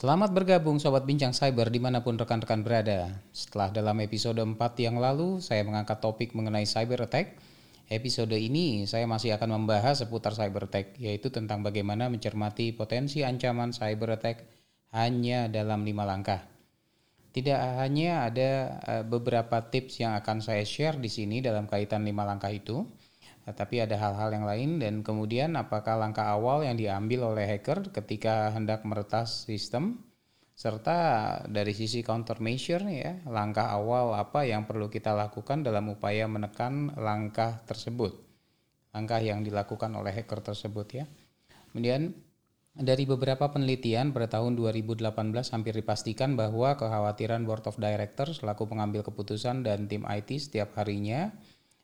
Selamat bergabung Sobat Bincang Cyber di mana pun rekan-rekan berada. Setelah dalam episode 4 yang lalu saya mengangkat topik mengenai cyber attack, episode ini saya masih akan membahas seputar cyber attack, yaitu tentang bagaimana mencermati potensi ancaman cyber attack hanya dalam lima langkah. Tidak hanya ada eh, beberapa tips yang akan saya share di sini dalam kaitan lima langkah itu, tapi ada hal-hal yang lain dan kemudian apakah langkah awal yang diambil oleh hacker ketika hendak meretas sistem serta dari sisi countermeasure ya langkah awal apa yang perlu kita lakukan dalam upaya menekan langkah tersebut? Langkah yang dilakukan oleh hacker tersebut ya. Kemudian dari beberapa penelitian pada tahun 2018 hampir dipastikan bahwa kekhawatiran board of directors selaku pengambil keputusan dan tim IT setiap harinya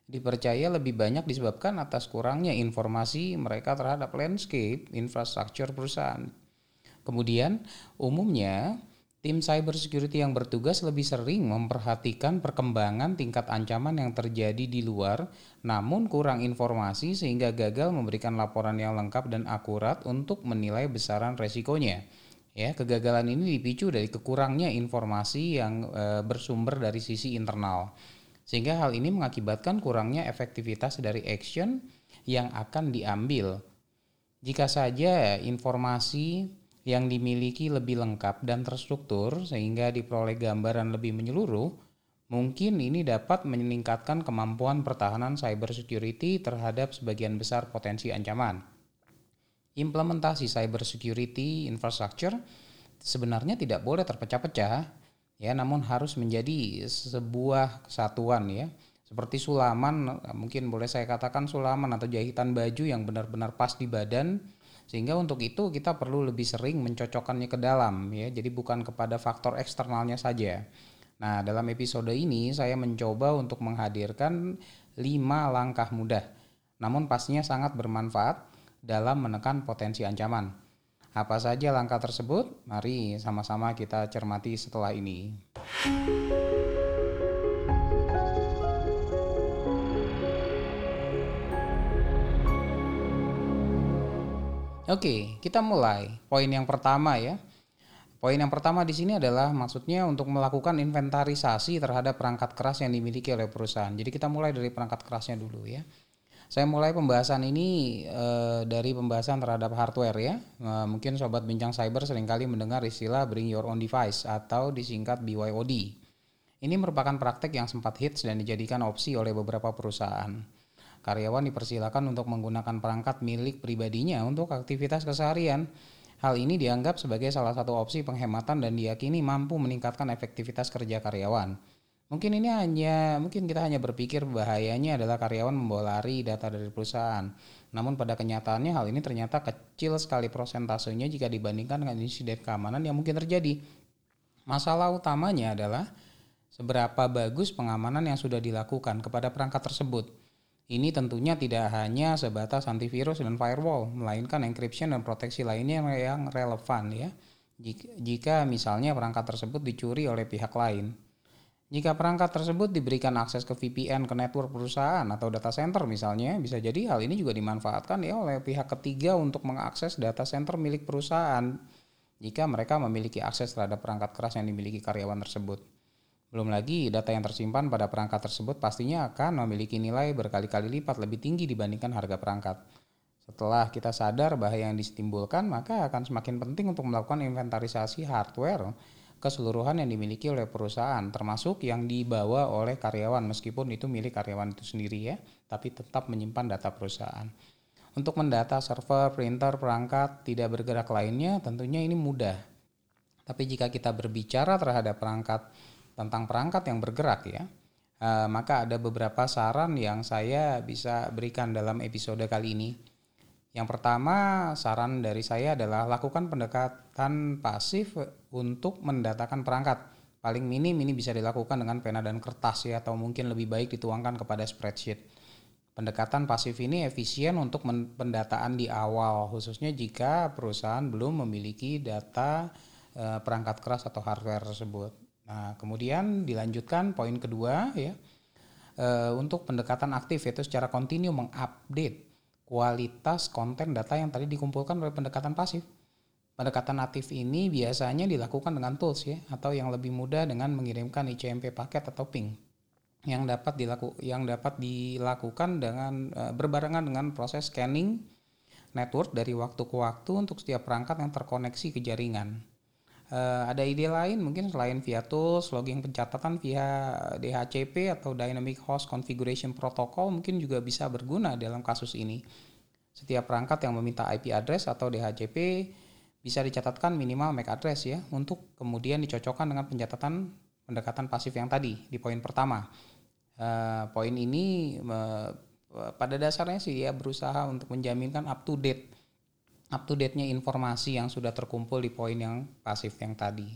dipercaya lebih banyak disebabkan atas kurangnya informasi mereka terhadap landscape infrastruktur perusahaan. Kemudian, umumnya tim cyber security yang bertugas lebih sering memperhatikan perkembangan tingkat ancaman yang terjadi di luar, namun kurang informasi sehingga gagal memberikan laporan yang lengkap dan akurat untuk menilai besaran resikonya. Ya, kegagalan ini dipicu dari kekurangnya informasi yang e, bersumber dari sisi internal. Sehingga hal ini mengakibatkan kurangnya efektivitas dari action yang akan diambil. Jika saja informasi yang dimiliki lebih lengkap dan terstruktur sehingga diperoleh gambaran lebih menyeluruh, mungkin ini dapat meningkatkan kemampuan pertahanan cyber security terhadap sebagian besar potensi ancaman. Implementasi cyber security infrastructure sebenarnya tidak boleh terpecah-pecah ya namun harus menjadi sebuah kesatuan ya. Seperti sulaman mungkin boleh saya katakan sulaman atau jahitan baju yang benar-benar pas di badan sehingga untuk itu kita perlu lebih sering mencocokkannya ke dalam ya. Jadi bukan kepada faktor eksternalnya saja. Nah dalam episode ini saya mencoba untuk menghadirkan lima langkah mudah. Namun pastinya sangat bermanfaat dalam menekan potensi ancaman apa saja langkah tersebut? Mari sama-sama kita cermati setelah ini. Oke, kita mulai. Poin yang pertama ya. Poin yang pertama di sini adalah maksudnya untuk melakukan inventarisasi terhadap perangkat keras yang dimiliki oleh perusahaan. Jadi kita mulai dari perangkat kerasnya dulu ya. Saya mulai pembahasan ini e, dari pembahasan terhadap hardware ya. E, mungkin sobat bincang cyber sering kali mendengar istilah bring your own device atau disingkat BYOD. Ini merupakan praktek yang sempat hits dan dijadikan opsi oleh beberapa perusahaan. Karyawan dipersilakan untuk menggunakan perangkat milik pribadinya untuk aktivitas keseharian. Hal ini dianggap sebagai salah satu opsi penghematan dan diyakini mampu meningkatkan efektivitas kerja karyawan. Mungkin ini hanya mungkin kita hanya berpikir bahayanya adalah karyawan membawa lari data dari perusahaan. Namun pada kenyataannya hal ini ternyata kecil sekali prosentasenya jika dibandingkan dengan insiden keamanan yang mungkin terjadi. Masalah utamanya adalah seberapa bagus pengamanan yang sudah dilakukan kepada perangkat tersebut. Ini tentunya tidak hanya sebatas antivirus dan firewall, melainkan encryption dan proteksi lainnya yang relevan ya. Jika, jika misalnya perangkat tersebut dicuri oleh pihak lain. Jika perangkat tersebut diberikan akses ke VPN ke network perusahaan atau data center misalnya, bisa jadi hal ini juga dimanfaatkan ya oleh pihak ketiga untuk mengakses data center milik perusahaan jika mereka memiliki akses terhadap perangkat keras yang dimiliki karyawan tersebut. Belum lagi data yang tersimpan pada perangkat tersebut pastinya akan memiliki nilai berkali-kali lipat lebih tinggi dibandingkan harga perangkat. Setelah kita sadar bahaya yang ditimbulkan, maka akan semakin penting untuk melakukan inventarisasi hardware keseluruhan yang dimiliki oleh perusahaan termasuk yang dibawa oleh karyawan meskipun itu milik karyawan itu sendiri ya tapi tetap menyimpan data perusahaan. Untuk mendata server, printer, perangkat tidak bergerak lainnya tentunya ini mudah. Tapi jika kita berbicara terhadap perangkat tentang perangkat yang bergerak ya eh, maka ada beberapa saran yang saya bisa berikan dalam episode kali ini yang pertama, saran dari saya adalah lakukan pendekatan pasif untuk mendatakan perangkat. Paling minim ini bisa dilakukan dengan pena dan kertas ya atau mungkin lebih baik dituangkan kepada spreadsheet. Pendekatan pasif ini efisien untuk pendataan di awal khususnya jika perusahaan belum memiliki data e, perangkat keras atau hardware tersebut. Nah, kemudian dilanjutkan poin kedua ya. E, untuk pendekatan aktif yaitu secara kontinu mengupdate kualitas konten data yang tadi dikumpulkan oleh pendekatan pasif. Pendekatan natif ini biasanya dilakukan dengan tools ya atau yang lebih mudah dengan mengirimkan ICMP paket atau ping yang dapat dilaku yang dapat dilakukan dengan uh, berbarengan dengan proses scanning network dari waktu ke waktu untuk setiap perangkat yang terkoneksi ke jaringan. Uh, ada ide lain mungkin selain via tools, logging pencatatan via DHCP atau Dynamic Host Configuration Protocol mungkin juga bisa berguna dalam kasus ini. Setiap perangkat yang meminta IP address atau DHCP bisa dicatatkan minimal MAC address ya untuk kemudian dicocokkan dengan pencatatan pendekatan pasif yang tadi di poin pertama. Uh, poin ini uh, pada dasarnya sih dia berusaha untuk menjaminkan up to date up to date-nya informasi yang sudah terkumpul di poin yang pasif yang tadi.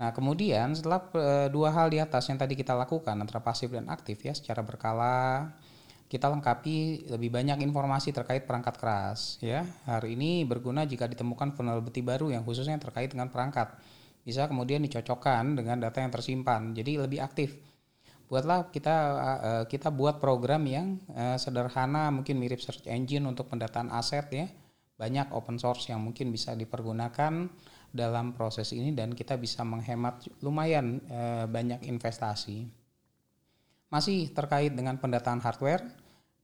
Nah, kemudian setelah uh, dua hal di atas yang tadi kita lakukan antara pasif dan aktif ya secara berkala kita lengkapi lebih banyak informasi terkait perangkat keras ya. Hari ini berguna jika ditemukan vulnerability baru yang khususnya terkait dengan perangkat. Bisa kemudian dicocokkan dengan data yang tersimpan. Jadi lebih aktif. Buatlah kita uh, kita buat program yang uh, sederhana mungkin mirip search engine untuk pendataan aset ya. Banyak open source yang mungkin bisa dipergunakan dalam proses ini dan kita bisa menghemat lumayan uh, banyak investasi. Masih terkait dengan pendataan hardware,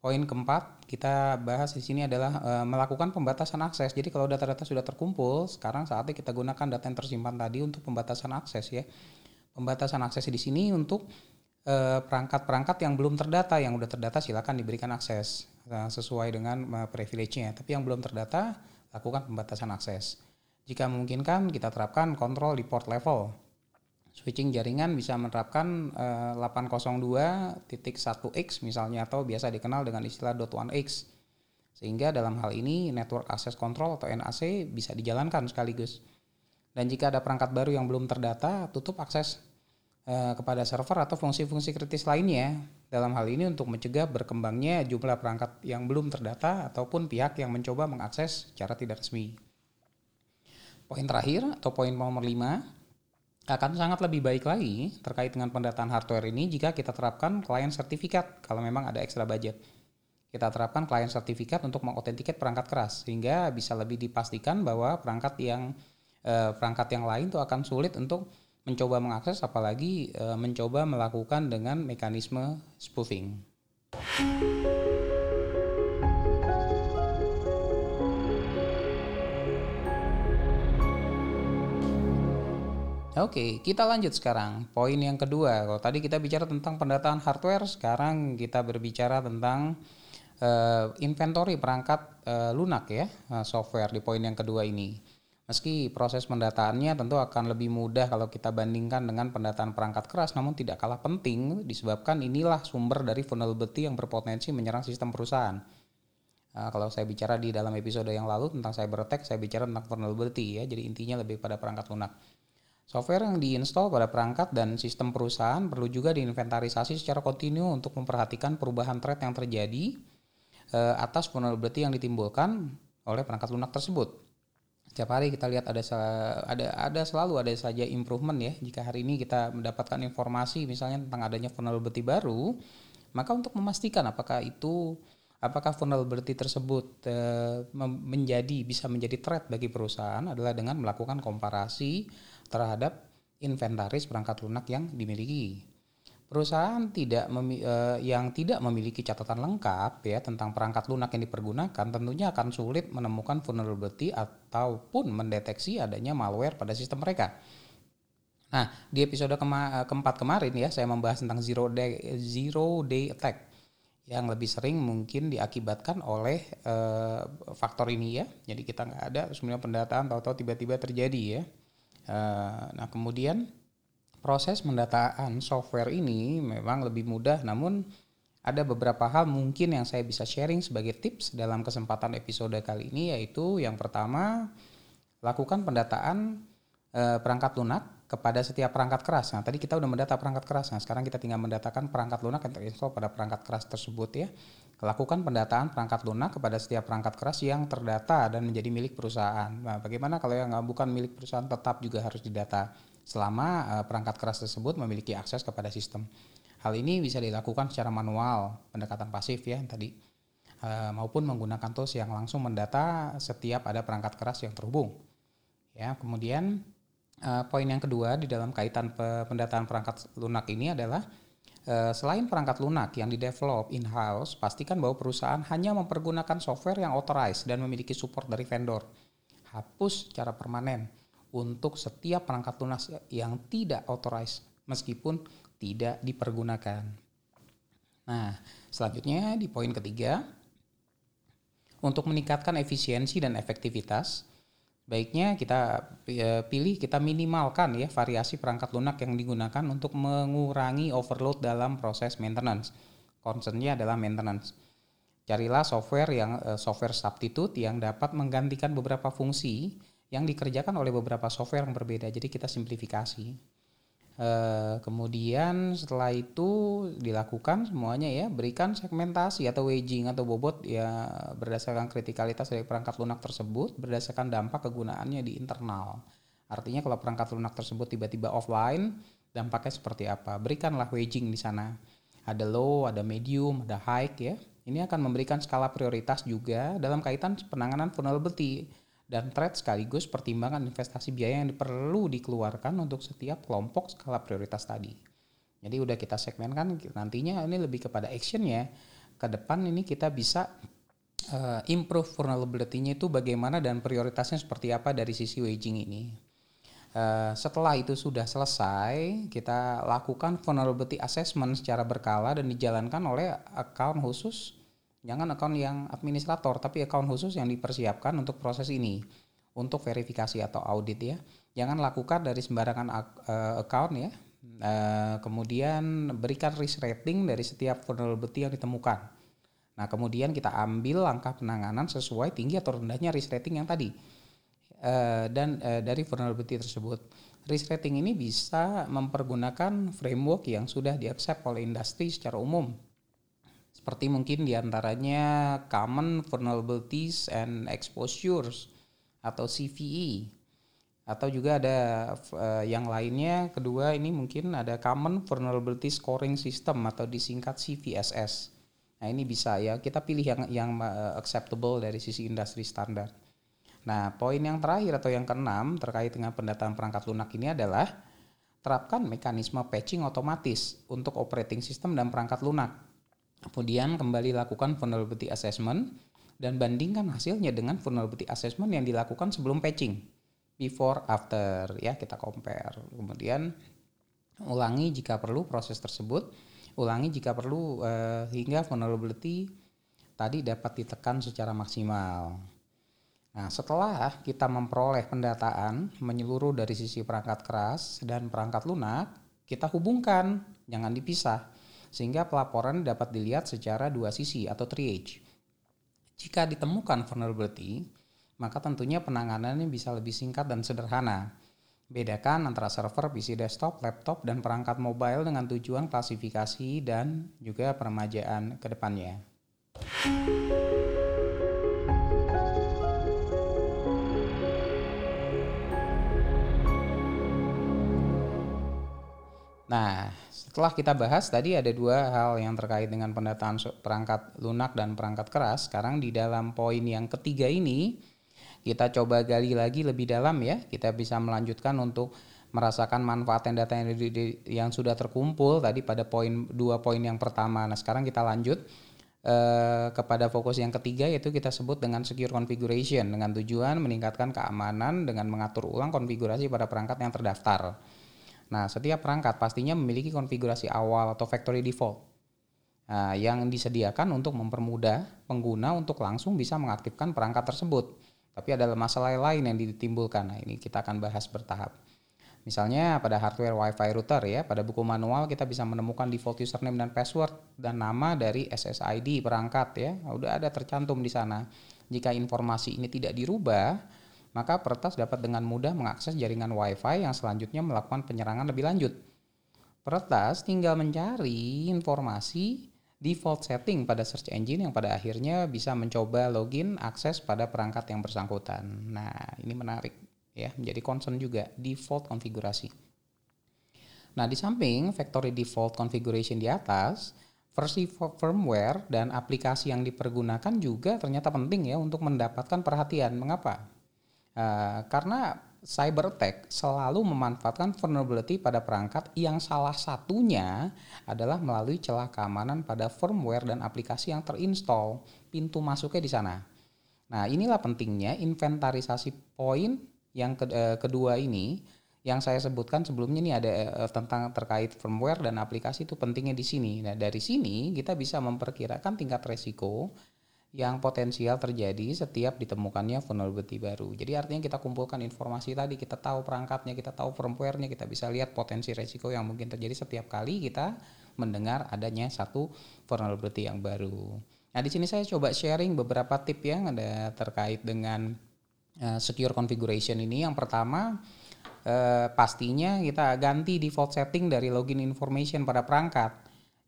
poin keempat kita bahas di sini adalah e, melakukan pembatasan akses. Jadi kalau data-data sudah terkumpul, sekarang saatnya kita gunakan data yang tersimpan tadi untuk pembatasan akses ya. Pembatasan akses di sini untuk eh, perangkat-perangkat yang belum terdata, yang udah terdata silakan diberikan akses e, sesuai dengan e, privilege-nya. Tapi yang belum terdata lakukan pembatasan akses. Jika memungkinkan kita terapkan kontrol di port level switching jaringan bisa menerapkan uh, eh, 802.1x misalnya atau biasa dikenal dengan istilah .1x. Sehingga dalam hal ini network access control atau NAC bisa dijalankan sekaligus. Dan jika ada perangkat baru yang belum terdata, tutup akses kepada server atau fungsi-fungsi kritis lainnya. Dalam hal ini untuk mencegah berkembangnya jumlah perangkat yang belum terdata ataupun pihak yang mencoba mengakses secara tidak resmi. Poin terakhir atau poin nomor 5 akan sangat lebih baik lagi terkait dengan pendataan hardware ini jika kita terapkan klien sertifikat kalau memang ada ekstra budget. Kita terapkan klien sertifikat untuk mengotentiket perangkat keras sehingga bisa lebih dipastikan bahwa perangkat yang eh, perangkat yang lain itu akan sulit untuk mencoba mengakses apalagi eh, mencoba melakukan dengan mekanisme spoofing. Oke, kita lanjut sekarang. Poin yang kedua, kalau tadi kita bicara tentang pendataan hardware, sekarang kita berbicara tentang uh, inventory perangkat uh, lunak ya, uh, software di poin yang kedua ini. Meski proses pendataannya tentu akan lebih mudah kalau kita bandingkan dengan pendataan perangkat keras, namun tidak kalah penting disebabkan inilah sumber dari vulnerability yang berpotensi menyerang sistem perusahaan. Uh, kalau saya bicara di dalam episode yang lalu tentang cyber attack, saya bicara tentang vulnerability ya, jadi intinya lebih pada perangkat lunak. Software yang diinstal pada perangkat dan sistem perusahaan perlu juga diinventarisasi secara kontinu untuk memperhatikan perubahan threat yang terjadi uh, atas vulnerability yang ditimbulkan oleh perangkat lunak tersebut. Setiap hari kita lihat ada ada ada selalu ada saja improvement ya. Jika hari ini kita mendapatkan informasi misalnya tentang adanya vulnerability baru, maka untuk memastikan apakah itu apakah vulnerability tersebut uh, menjadi bisa menjadi threat bagi perusahaan adalah dengan melakukan komparasi terhadap inventaris perangkat lunak yang dimiliki. Perusahaan tidak uh, yang tidak memiliki catatan lengkap ya tentang perangkat lunak yang dipergunakan tentunya akan sulit menemukan vulnerability ataupun mendeteksi adanya malware pada sistem mereka. Nah, di episode kema keempat kemarin ya saya membahas tentang zero day zero day attack yang lebih sering mungkin diakibatkan oleh uh, faktor ini ya. Jadi kita nggak ada sebenarnya pendataan tahu-tahu tiba-tiba terjadi ya. Eh, nah kemudian proses pendataan software ini memang lebih mudah namun ada beberapa hal mungkin yang saya bisa sharing sebagai tips dalam kesempatan episode kali ini yaitu yang pertama lakukan pendataan e, perangkat lunak kepada setiap perangkat keras. Nah, tadi kita udah mendata perangkat keras. Nah, sekarang kita tinggal mendatakan perangkat lunak yang terinstall pada perangkat keras tersebut ya. Lakukan pendataan perangkat lunak kepada setiap perangkat keras yang terdata dan menjadi milik perusahaan. Nah, bagaimana kalau yang bukan milik perusahaan tetap juga harus didata selama uh, perangkat keras tersebut memiliki akses kepada sistem. Hal ini bisa dilakukan secara manual, pendekatan pasif ya tadi. uh, maupun menggunakan tools yang langsung mendata setiap ada perangkat keras yang terhubung. Ya, kemudian uh, poin yang kedua di dalam kaitan pendataan perangkat lunak ini adalah selain perangkat lunak yang didevelop in-house, pastikan bahwa perusahaan hanya mempergunakan software yang authorized dan memiliki support dari vendor. Hapus secara permanen untuk setiap perangkat lunak yang tidak authorized meskipun tidak dipergunakan. Nah, selanjutnya di poin ketiga, untuk meningkatkan efisiensi dan efektivitas, baiknya kita ya, pilih kita minimalkan ya variasi perangkat lunak yang digunakan untuk mengurangi overload dalam proses maintenance. Concernnya adalah maintenance. Carilah software yang uh, software substitute yang dapat menggantikan beberapa fungsi yang dikerjakan oleh beberapa software yang berbeda. Jadi kita simplifikasi. Uh, kemudian setelah itu dilakukan semuanya ya berikan segmentasi atau waging atau bobot ya berdasarkan kritikalitas dari perangkat lunak tersebut berdasarkan dampak kegunaannya di internal. Artinya kalau perangkat lunak tersebut tiba-tiba offline dampaknya seperti apa? Berikanlah waging di sana. Ada low, ada medium, ada high ya. Ini akan memberikan skala prioritas juga dalam kaitan penanganan vulnerability dan trade sekaligus pertimbangan investasi biaya yang perlu dikeluarkan untuk setiap kelompok skala prioritas tadi. Jadi udah kita segmenkan nantinya ini lebih kepada action ya. Ke depan ini kita bisa uh, improve vulnerability-nya itu bagaimana dan prioritasnya seperti apa dari sisi waging ini. Uh, setelah itu sudah selesai, kita lakukan vulnerability assessment secara berkala dan dijalankan oleh account khusus Jangan account yang administrator, tapi account khusus yang dipersiapkan untuk proses ini, untuk verifikasi atau audit ya. Jangan lakukan dari sembarangan uh, account ya. Uh, kemudian berikan risk rating dari setiap vulnerability yang ditemukan. Nah, kemudian kita ambil langkah penanganan sesuai tinggi atau rendahnya risk rating yang tadi. Uh, dan dari vulnerability tersebut. Risk rating ini bisa mempergunakan framework yang sudah diaccept oleh industri secara umum seperti mungkin di antaranya Common Vulnerabilities and Exposures atau CVE atau juga ada uh, yang lainnya kedua ini mungkin ada Common Vulnerability Scoring System atau disingkat CVSS. Nah ini bisa ya kita pilih yang yang uh, acceptable dari sisi industri standar. Nah poin yang terakhir atau yang keenam terkait dengan pendataan perangkat lunak ini adalah terapkan mekanisme patching otomatis untuk operating system dan perangkat lunak Kemudian kembali lakukan vulnerability assessment dan bandingkan hasilnya dengan vulnerability assessment yang dilakukan sebelum patching. Before, after ya kita compare. Kemudian ulangi jika perlu proses tersebut, ulangi jika perlu uh, hingga vulnerability tadi dapat ditekan secara maksimal. Nah, setelah kita memperoleh pendataan menyeluruh dari sisi perangkat keras dan perangkat lunak, kita hubungkan, jangan dipisah sehingga pelaporan dapat dilihat secara dua sisi atau triage. Jika ditemukan vulnerability, maka tentunya penanganannya bisa lebih singkat dan sederhana. Bedakan antara server, PC desktop, laptop, dan perangkat mobile dengan tujuan klasifikasi dan juga peremajaan ke depannya. Nah, setelah kita bahas tadi ada dua hal yang terkait dengan pendataan perangkat lunak dan perangkat keras. Sekarang di dalam poin yang ketiga ini kita coba gali lagi lebih dalam ya. Kita bisa melanjutkan untuk merasakan manfaat dan data yang, yang sudah terkumpul tadi pada poin dua poin yang pertama. Nah sekarang kita lanjut eh, kepada fokus yang ketiga yaitu kita sebut dengan secure configuration dengan tujuan meningkatkan keamanan dengan mengatur ulang konfigurasi pada perangkat yang terdaftar. Nah, setiap perangkat pastinya memiliki konfigurasi awal atau factory default nah, yang disediakan untuk mempermudah pengguna untuk langsung bisa mengaktifkan perangkat tersebut. Tapi ada masalah lain yang ditimbulkan. Nah, ini kita akan bahas bertahap. Misalnya pada hardware WiFi router ya, pada buku manual kita bisa menemukan default username dan password dan nama dari SSID perangkat ya. Udah ada tercantum di sana. Jika informasi ini tidak dirubah, maka peretas dapat dengan mudah mengakses jaringan Wi-Fi yang selanjutnya melakukan penyerangan lebih lanjut. Peretas tinggal mencari informasi default setting pada search engine yang pada akhirnya bisa mencoba login akses pada perangkat yang bersangkutan. Nah, ini menarik ya, menjadi concern juga default konfigurasi. Nah, di samping factory default configuration di atas, versi firmware dan aplikasi yang dipergunakan juga ternyata penting ya untuk mendapatkan perhatian. Mengapa? Uh, karena cyber attack selalu memanfaatkan vulnerability pada perangkat yang salah satunya adalah melalui celah keamanan pada firmware dan aplikasi yang terinstall. Pintu masuknya di sana. Nah, inilah pentingnya inventarisasi poin yang ke, uh, kedua ini yang saya sebutkan sebelumnya ini ada uh, tentang terkait firmware dan aplikasi itu pentingnya di sini. Nah, dari sini kita bisa memperkirakan tingkat resiko yang potensial terjadi setiap ditemukannya vulnerability baru. Jadi artinya kita kumpulkan informasi tadi, kita tahu perangkatnya, kita tahu firmware-nya, kita bisa lihat potensi resiko yang mungkin terjadi setiap kali kita mendengar adanya satu vulnerability yang baru. Nah, di sini saya coba sharing beberapa tip yang ada terkait dengan uh, secure configuration ini. Yang pertama, eh, pastinya kita ganti default setting dari login information pada perangkat.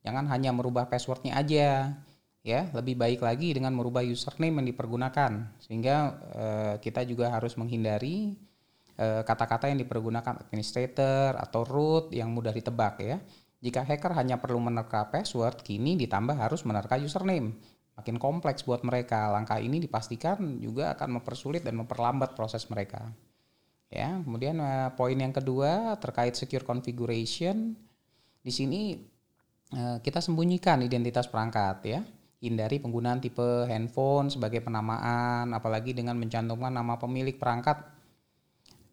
Jangan hanya merubah passwordnya aja, ya. Lebih baik lagi dengan merubah username yang dipergunakan, sehingga eh, kita juga harus menghindari eh, kata-kata yang dipergunakan administrator atau root yang mudah ditebak, ya. Jika hacker hanya perlu menerka password, kini ditambah harus menerka username. Makin kompleks buat mereka. Langkah ini dipastikan juga akan mempersulit dan memperlambat proses mereka. Ya, kemudian uh, poin yang kedua terkait secure configuration. Di sini kita sembunyikan identitas perangkat ya. Hindari penggunaan tipe handphone sebagai penamaan apalagi dengan mencantumkan nama pemilik perangkat.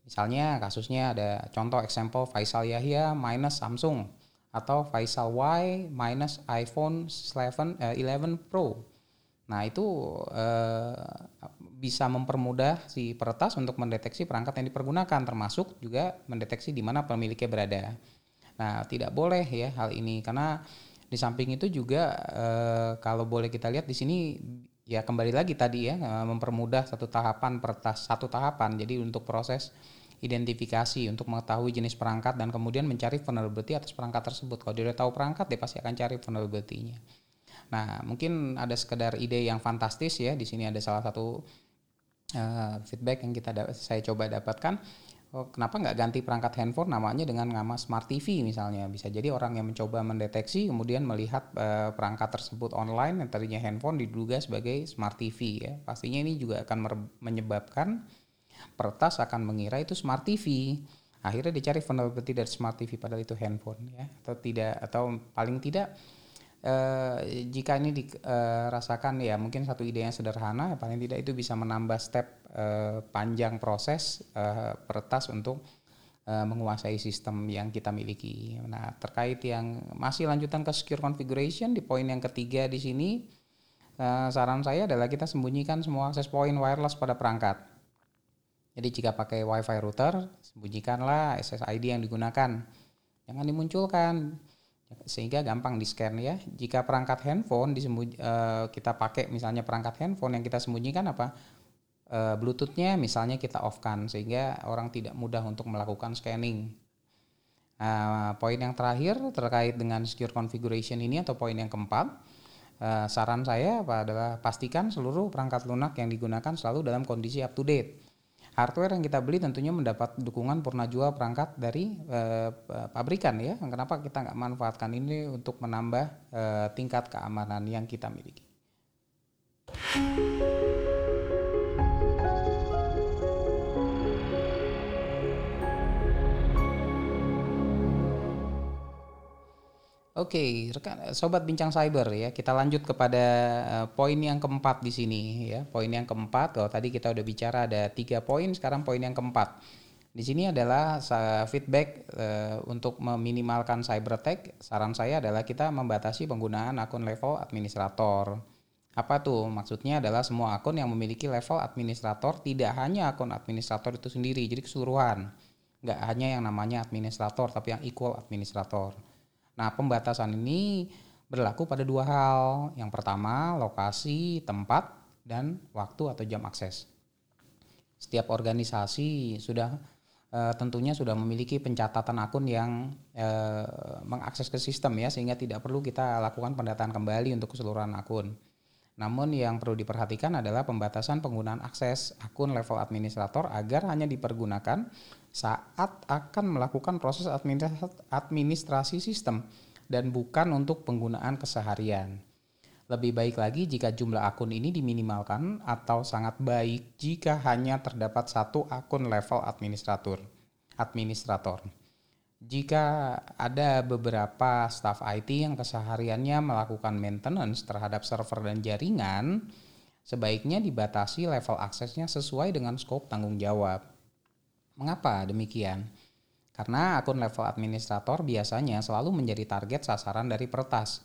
Misalnya kasusnya ada contoh example Faisal Yahya minus Samsung atau Faisal Y minus iPhone 11, uh, 11 Pro. Nah, itu uh, bisa mempermudah si peretas untuk mendeteksi perangkat yang dipergunakan termasuk juga mendeteksi di mana pemiliknya berada. Nah, tidak boleh ya hal ini karena di samping itu juga e, kalau boleh kita lihat di sini ya kembali lagi tadi ya e, mempermudah satu tahapan peretas satu tahapan. Jadi untuk proses identifikasi untuk mengetahui jenis perangkat dan kemudian mencari vulnerability atas perangkat tersebut. Kalau dia udah tahu perangkat dia pasti akan cari vulnerability-nya. Nah, mungkin ada sekedar ide yang fantastis ya. Di sini ada salah satu uh, feedback yang kita saya coba dapatkan oh, kenapa nggak ganti perangkat handphone? Namanya dengan nama smart TV misalnya. Bisa jadi orang yang mencoba mendeteksi kemudian melihat uh, perangkat tersebut online yang tadinya handphone diduga sebagai smart TV ya. Pastinya ini juga akan menyebabkan peretas akan mengira itu smart TV akhirnya dicari vulnerability dari smart TV padahal itu handphone ya. Atau tidak atau paling tidak Uh, jika ini dirasakan uh, ya mungkin satu ide yang sederhana paling tidak itu bisa menambah step uh, panjang proses peretas untuk menguasai sistem yang kita miliki. Nah terkait yang masih lanjutan ke secure configuration di poin yang ketiga di sini saran saya adalah kita sembunyikan semua akses point wireless pada perangkat. Jadi jika pakai WiFi router sembunyikanlah SSID yang digunakan, jangan dimunculkan sehingga gampang di scan ya. Jika perangkat handphone disembunyi, uh, kita pakai misalnya perangkat handphone yang kita sembunyikan apa uh, Bluetoothnya misalnya kita off kan sehingga orang tidak mudah untuk melakukan scanning. Nah, poin yang terakhir terkait dengan secure configuration ini atau poin yang keempat, uh, saran saya adalah pastikan seluruh perangkat lunak yang digunakan selalu dalam kondisi up to date hardware yang kita beli tentunya mendapat dukungan purna jual perangkat dari uh, pabrikan ya. Kenapa kita nggak manfaatkan ini untuk menambah uh, tingkat keamanan yang kita miliki? Oke, okay, rekan sobat bincang cyber ya. Kita lanjut kepada uh, poin yang keempat di sini ya. Poin yang keempat, kalau tadi kita udah bicara ada tiga poin, sekarang poin yang keempat. Di sini adalah feedback uh, untuk meminimalkan cyber attack. Saran saya adalah kita membatasi penggunaan akun level administrator. Apa tuh? Maksudnya adalah semua akun yang memiliki level administrator, tidak hanya akun administrator itu sendiri, jadi keseluruhan. Nggak hanya yang namanya administrator, tapi yang equal administrator. Nah, pembatasan ini berlaku pada dua hal. Yang pertama, lokasi, tempat, dan waktu atau jam akses. Setiap organisasi sudah e, tentunya sudah memiliki pencatatan akun yang e, mengakses ke sistem ya sehingga tidak perlu kita lakukan pendataan kembali untuk keseluruhan akun. Namun yang perlu diperhatikan adalah pembatasan penggunaan akses akun level administrator agar hanya dipergunakan saat akan melakukan proses administrasi sistem dan bukan untuk penggunaan keseharian. Lebih baik lagi jika jumlah akun ini diminimalkan atau sangat baik jika hanya terdapat satu akun level administrator. Administrator. Jika ada beberapa staf IT yang kesehariannya melakukan maintenance terhadap server dan jaringan, sebaiknya dibatasi level aksesnya sesuai dengan skop tanggung jawab. Mengapa demikian? Karena akun level administrator biasanya selalu menjadi target sasaran dari peretas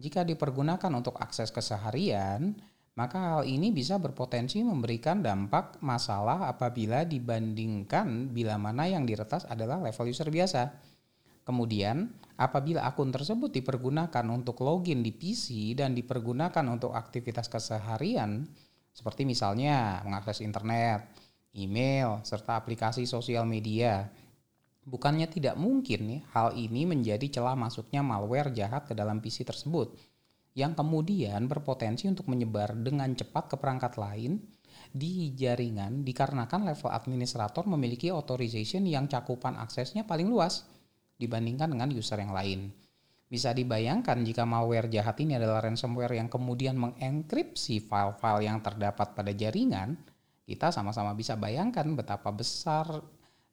jika dipergunakan untuk akses keseharian, maka hal ini bisa berpotensi memberikan dampak masalah apabila dibandingkan bila mana yang diretas adalah level user biasa. Kemudian, apabila akun tersebut dipergunakan untuk login di PC dan dipergunakan untuk aktivitas keseharian, seperti misalnya mengakses internet, email, serta aplikasi sosial media, Bukannya tidak mungkin hal ini menjadi celah masuknya malware jahat ke dalam PC tersebut yang kemudian berpotensi untuk menyebar dengan cepat ke perangkat lain di jaringan dikarenakan level administrator memiliki authorization yang cakupan aksesnya paling luas dibandingkan dengan user yang lain. Bisa dibayangkan jika malware jahat ini adalah ransomware yang kemudian mengenkripsi file-file yang terdapat pada jaringan, kita sama-sama bisa bayangkan betapa besar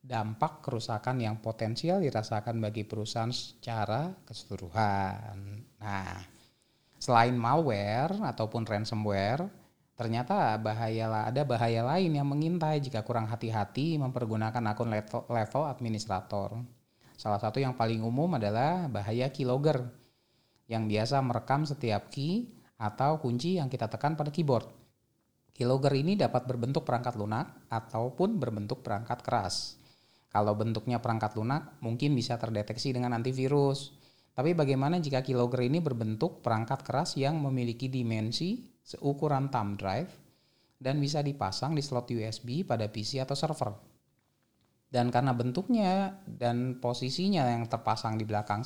dampak kerusakan yang potensial dirasakan bagi perusahaan secara keseluruhan. Nah, selain malware ataupun ransomware, ternyata bahaya ada bahaya lain yang mengintai jika kurang hati-hati mempergunakan akun level, level administrator. Salah satu yang paling umum adalah bahaya keylogger yang biasa merekam setiap key atau kunci yang kita tekan pada keyboard. Keylogger ini dapat berbentuk perangkat lunak ataupun berbentuk perangkat keras. Kalau bentuknya perangkat lunak, mungkin bisa terdeteksi dengan antivirus. Tapi bagaimana jika keylogger ini berbentuk perangkat keras yang memiliki dimensi seukuran thumb drive dan bisa dipasang di slot USB pada PC atau server? Dan karena bentuknya dan posisinya yang terpasang di belakang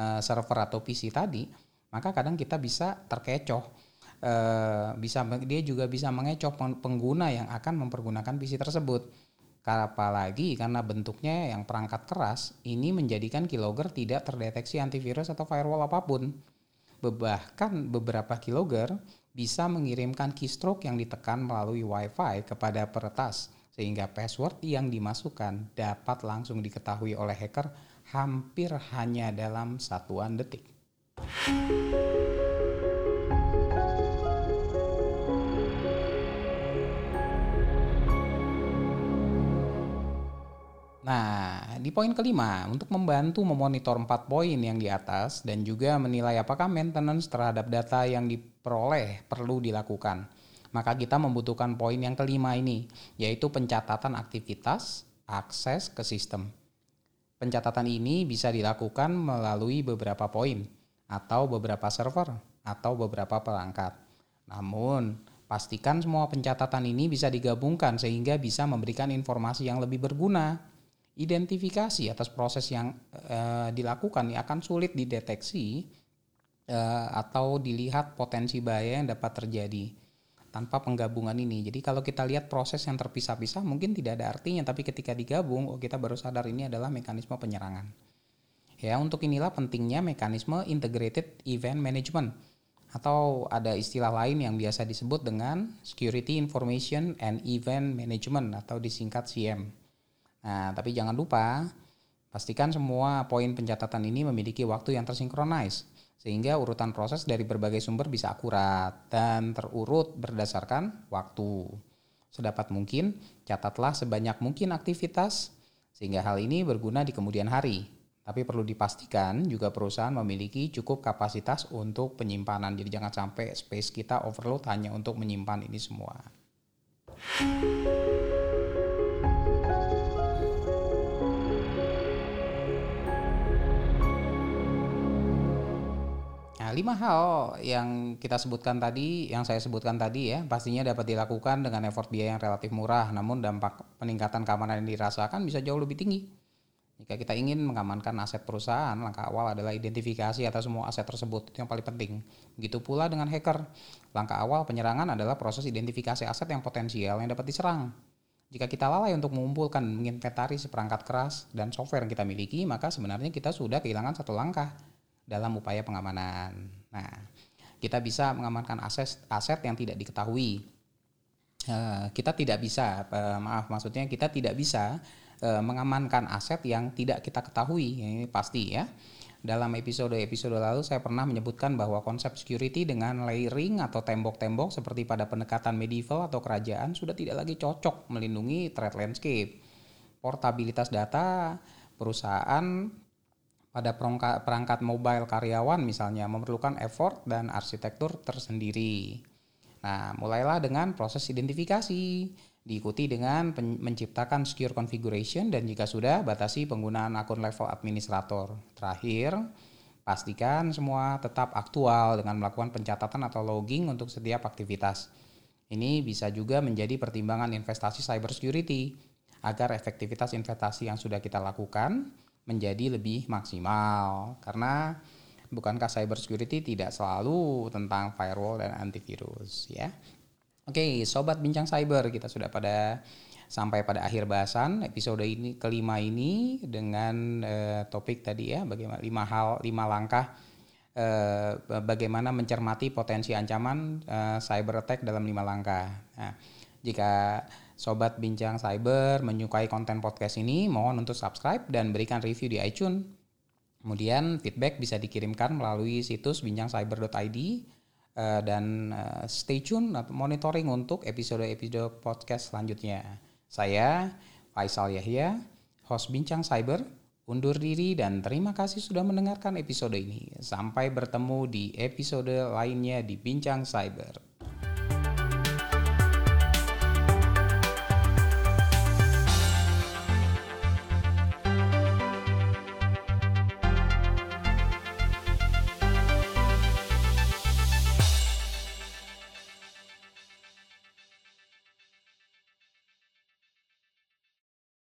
uh, server atau PC tadi, maka kadang kita bisa terkecoh. Uh, bisa dia juga bisa mengecoh pengguna yang akan mempergunakan PC tersebut Apalagi karena bentuknya yang perangkat keras, ini menjadikan keylogger tidak terdeteksi antivirus atau firewall apa pun. Bahkan beberapa keylogger bisa mengirimkan keystroke yang ditekan melalui WiFi kepada peretas, sehingga password yang dimasukkan dapat langsung diketahui oleh hacker hampir hanya dalam satuan detik. Nah, di poin kelima, untuk membantu memonitor empat poin yang di atas dan juga menilai apakah maintenance terhadap data yang diperoleh perlu dilakukan. Maka kita membutuhkan poin yang kelima ini, yaitu pencatatan aktivitas akses ke sistem. Pencatatan ini bisa dilakukan melalui beberapa poin atau beberapa server atau beberapa perangkat. Namun, pastikan semua pencatatan ini bisa digabungkan sehingga bisa memberikan informasi yang lebih berguna identifikasi atas proses yang uh, dilakukan ini akan sulit dideteksi uh, atau dilihat potensi bahaya yang dapat terjadi tanpa penggabungan ini. Jadi kalau kita lihat proses yang terpisah-pisah mungkin tidak ada artinya, tapi ketika digabung, oh kita baru sadar ini adalah mekanisme penyerangan. Ya, untuk inilah pentingnya mekanisme integrated event management atau ada istilah lain yang biasa disebut dengan security information and event management atau disingkat CM. Nah, tapi jangan lupa pastikan semua poin pencatatan ini memiliki waktu yang tersinkronis sehingga urutan proses dari berbagai sumber bisa akurat dan terurut berdasarkan waktu. Sedapat mungkin, catatlah sebanyak mungkin aktivitas sehingga hal ini berguna di kemudian hari. Tapi perlu dipastikan juga perusahaan memiliki cukup kapasitas untuk penyimpanan. Jadi jangan sampai space kita overload hanya untuk menyimpan ini semua. Lima hal yang kita sebutkan tadi, yang saya sebutkan tadi ya, pastinya dapat dilakukan dengan effort biaya yang relatif murah, namun dampak peningkatan keamanan yang dirasakan bisa jauh lebih tinggi. Jika kita ingin mengamankan aset perusahaan, langkah awal adalah identifikasi atas semua aset tersebut, itu yang paling penting. Begitu pula dengan hacker. Langkah awal penyerangan adalah proses identifikasi aset yang potensial yang dapat diserang. Jika kita lalai untuk mengumpulkan menginventaris seperangkat keras dan software yang kita miliki, maka sebenarnya kita sudah kehilangan satu langkah dalam upaya pengamanan. Nah, kita bisa mengamankan aset aset yang tidak diketahui. Uh, kita tidak bisa, uh, maaf maksudnya kita tidak bisa uh, mengamankan aset yang tidak kita ketahui. Ini pasti ya. Dalam episode-episode lalu saya pernah menyebutkan bahwa konsep security dengan layering atau tembok-tembok seperti pada pendekatan medieval atau kerajaan sudah tidak lagi cocok melindungi threat landscape. Portabilitas data perusahaan pada perangkat mobile karyawan misalnya memerlukan effort dan arsitektur tersendiri. Nah, mulailah dengan proses identifikasi diikuti dengan menciptakan secure configuration dan jika sudah batasi penggunaan akun level administrator. Terakhir, pastikan semua tetap aktual dengan melakukan pencatatan atau logging untuk setiap aktivitas. Ini bisa juga menjadi pertimbangan investasi cybersecurity agar efektivitas investasi yang sudah kita lakukan menjadi lebih maksimal karena bukankah cybersecurity tidak selalu tentang firewall dan antivirus ya. Oke, sobat bincang cyber, kita sudah pada sampai pada akhir bahasan episode ini kelima ini dengan uh, topik tadi ya bagaimana lima hal lima langkah uh, bagaimana mencermati potensi ancaman uh, cyber attack dalam lima langkah. Nah, jika sobat bincang cyber menyukai konten podcast ini, mohon untuk subscribe dan berikan review di iTunes. Kemudian feedback bisa dikirimkan melalui situs bincangcyber.id uh, dan uh, stay tune atau monitoring untuk episode-episode podcast selanjutnya. Saya Faisal Yahya, host Bincang Cyber, undur diri dan terima kasih sudah mendengarkan episode ini. Sampai bertemu di episode lainnya di Bincang Cyber.